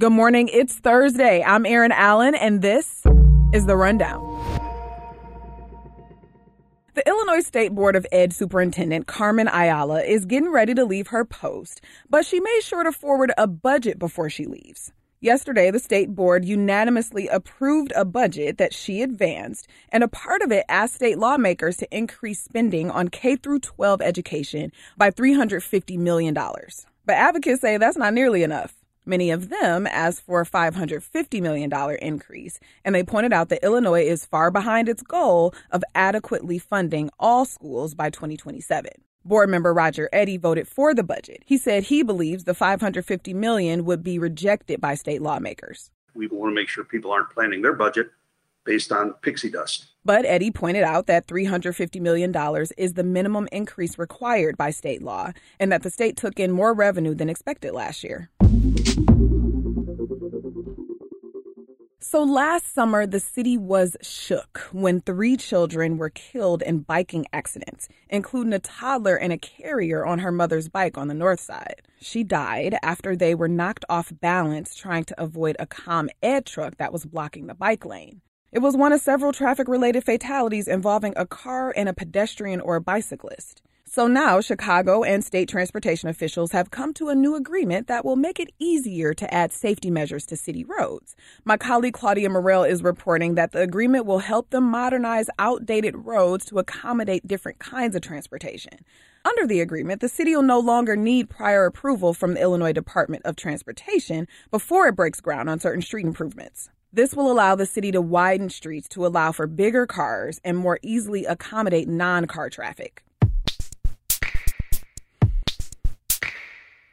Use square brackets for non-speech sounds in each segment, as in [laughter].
Good morning. It's Thursday. I'm Erin Allen, and this is The Rundown. The Illinois State Board of Ed Superintendent Carmen Ayala is getting ready to leave her post, but she made sure to forward a budget before she leaves. Yesterday, the state board unanimously approved a budget that she advanced, and a part of it asked state lawmakers to increase spending on K through 12 education by $350 million. But advocates say that's not nearly enough. Many of them asked for a $550 million increase, and they pointed out that Illinois is far behind its goal of adequately funding all schools by 2027. Board member Roger Eddy voted for the budget. He said he believes the 550 million would be rejected by state lawmakers. We want to make sure people aren't planning their budget based on pixie dust. But Eddy pointed out that $350 million is the minimum increase required by state law and that the state took in more revenue than expected last year. So last summer, the city was shook when three children were killed in biking accidents, including a toddler and a carrier on her mother's bike on the north side. She died after they were knocked off balance trying to avoid a ComEd truck that was blocking the bike lane. It was one of several traffic related fatalities involving a car and a pedestrian or a bicyclist. So now Chicago and state transportation officials have come to a new agreement that will make it easier to add safety measures to city roads. My colleague Claudia Morell is reporting that the agreement will help them modernize outdated roads to accommodate different kinds of transportation. Under the agreement, the city will no longer need prior approval from the Illinois Department of Transportation before it breaks ground on certain street improvements. This will allow the city to widen streets to allow for bigger cars and more easily accommodate non car traffic.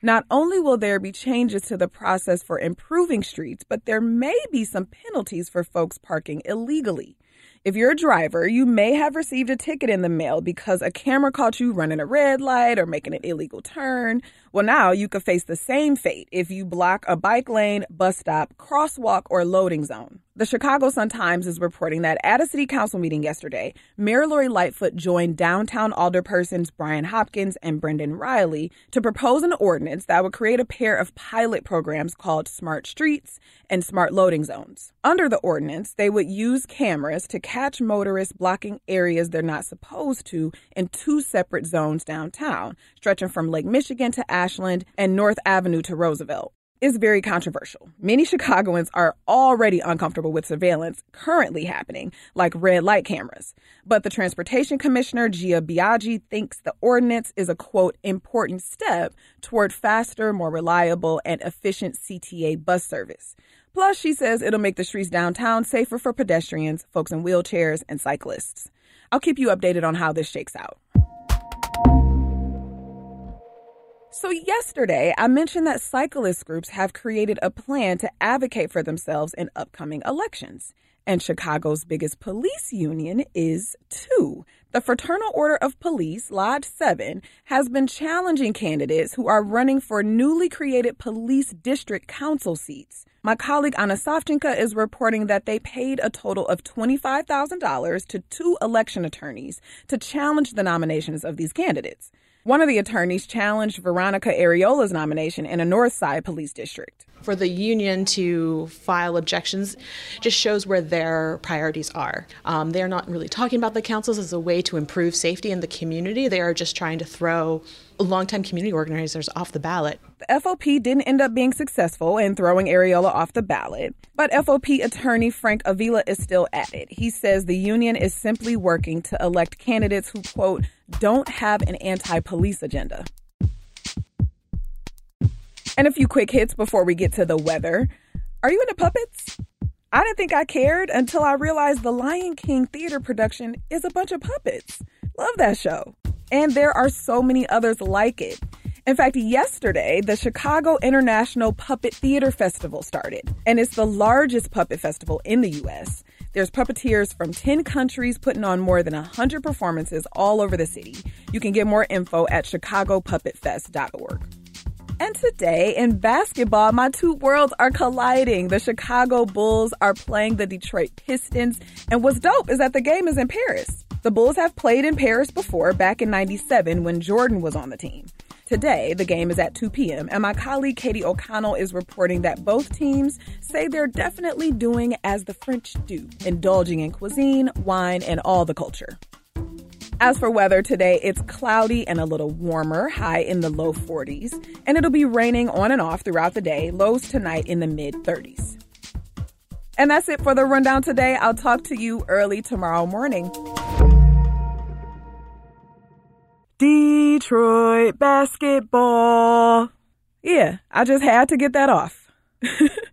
Not only will there be changes to the process for improving streets, but there may be some penalties for folks parking illegally. If you're a driver, you may have received a ticket in the mail because a camera caught you running a red light or making an illegal turn. Well, now you could face the same fate if you block a bike lane, bus stop, crosswalk, or loading zone. The Chicago Sun-Times is reporting that at a city council meeting yesterday, Mayor Lori Lightfoot joined downtown alderpersons Brian Hopkins and Brendan Reilly to propose an ordinance that would create a pair of pilot programs called Smart Streets and Smart Loading Zones. Under the ordinance, they would use cameras to catch motorists blocking areas they're not supposed to in two separate zones downtown, stretching from Lake Michigan to Ashland and North Avenue to Roosevelt is very controversial. Many Chicagoans are already uncomfortable with surveillance currently happening, like red light cameras. But the Transportation Commissioner, Gia Biaggi, thinks the ordinance is a quote, important step toward faster, more reliable, and efficient CTA bus service. Plus, she says it'll make the streets downtown safer for pedestrians, folks in wheelchairs, and cyclists. I'll keep you updated on how this shakes out. So, yesterday, I mentioned that cyclist groups have created a plan to advocate for themselves in upcoming elections. And Chicago's biggest police union is too. The Fraternal Order of Police, Lodge 7, has been challenging candidates who are running for newly created police district council seats. My colleague Anna Savchenko is reporting that they paid a total of $25,000 to two election attorneys to challenge the nominations of these candidates. One of the attorneys challenged Veronica Arreola's nomination in a North Side police district. For the union to file objections just shows where their priorities are. Um, they're not really talking about the councils as a way to improve safety in the community. They are just trying to throw longtime community organizers off the ballot. The FOP didn't end up being successful in throwing Arreola off the ballot, but FOP attorney Frank Avila is still at it. He says the union is simply working to elect candidates who, quote, don't have an anti police agenda. And a few quick hits before we get to the weather. Are you into puppets? I didn't think I cared until I realized the Lion King theater production is a bunch of puppets. Love that show. And there are so many others like it. In fact, yesterday, the Chicago International Puppet Theater Festival started, and it's the largest puppet festival in the U.S. There's puppeteers from 10 countries putting on more than 100 performances all over the city. You can get more info at chicagopuppetfest.org. And today in basketball, my two worlds are colliding. The Chicago Bulls are playing the Detroit Pistons. And what's dope is that the game is in Paris. The Bulls have played in Paris before, back in 97 when Jordan was on the team. Today, the game is at 2 p.m., and my colleague Katie O'Connell is reporting that both teams say they're definitely doing as the French do, indulging in cuisine, wine, and all the culture. As for weather today, it's cloudy and a little warmer, high in the low 40s, and it'll be raining on and off throughout the day, lows tonight in the mid 30s. And that's it for the rundown today. I'll talk to you early tomorrow morning. Detroit basketball. Yeah, I just had to get that off. [laughs]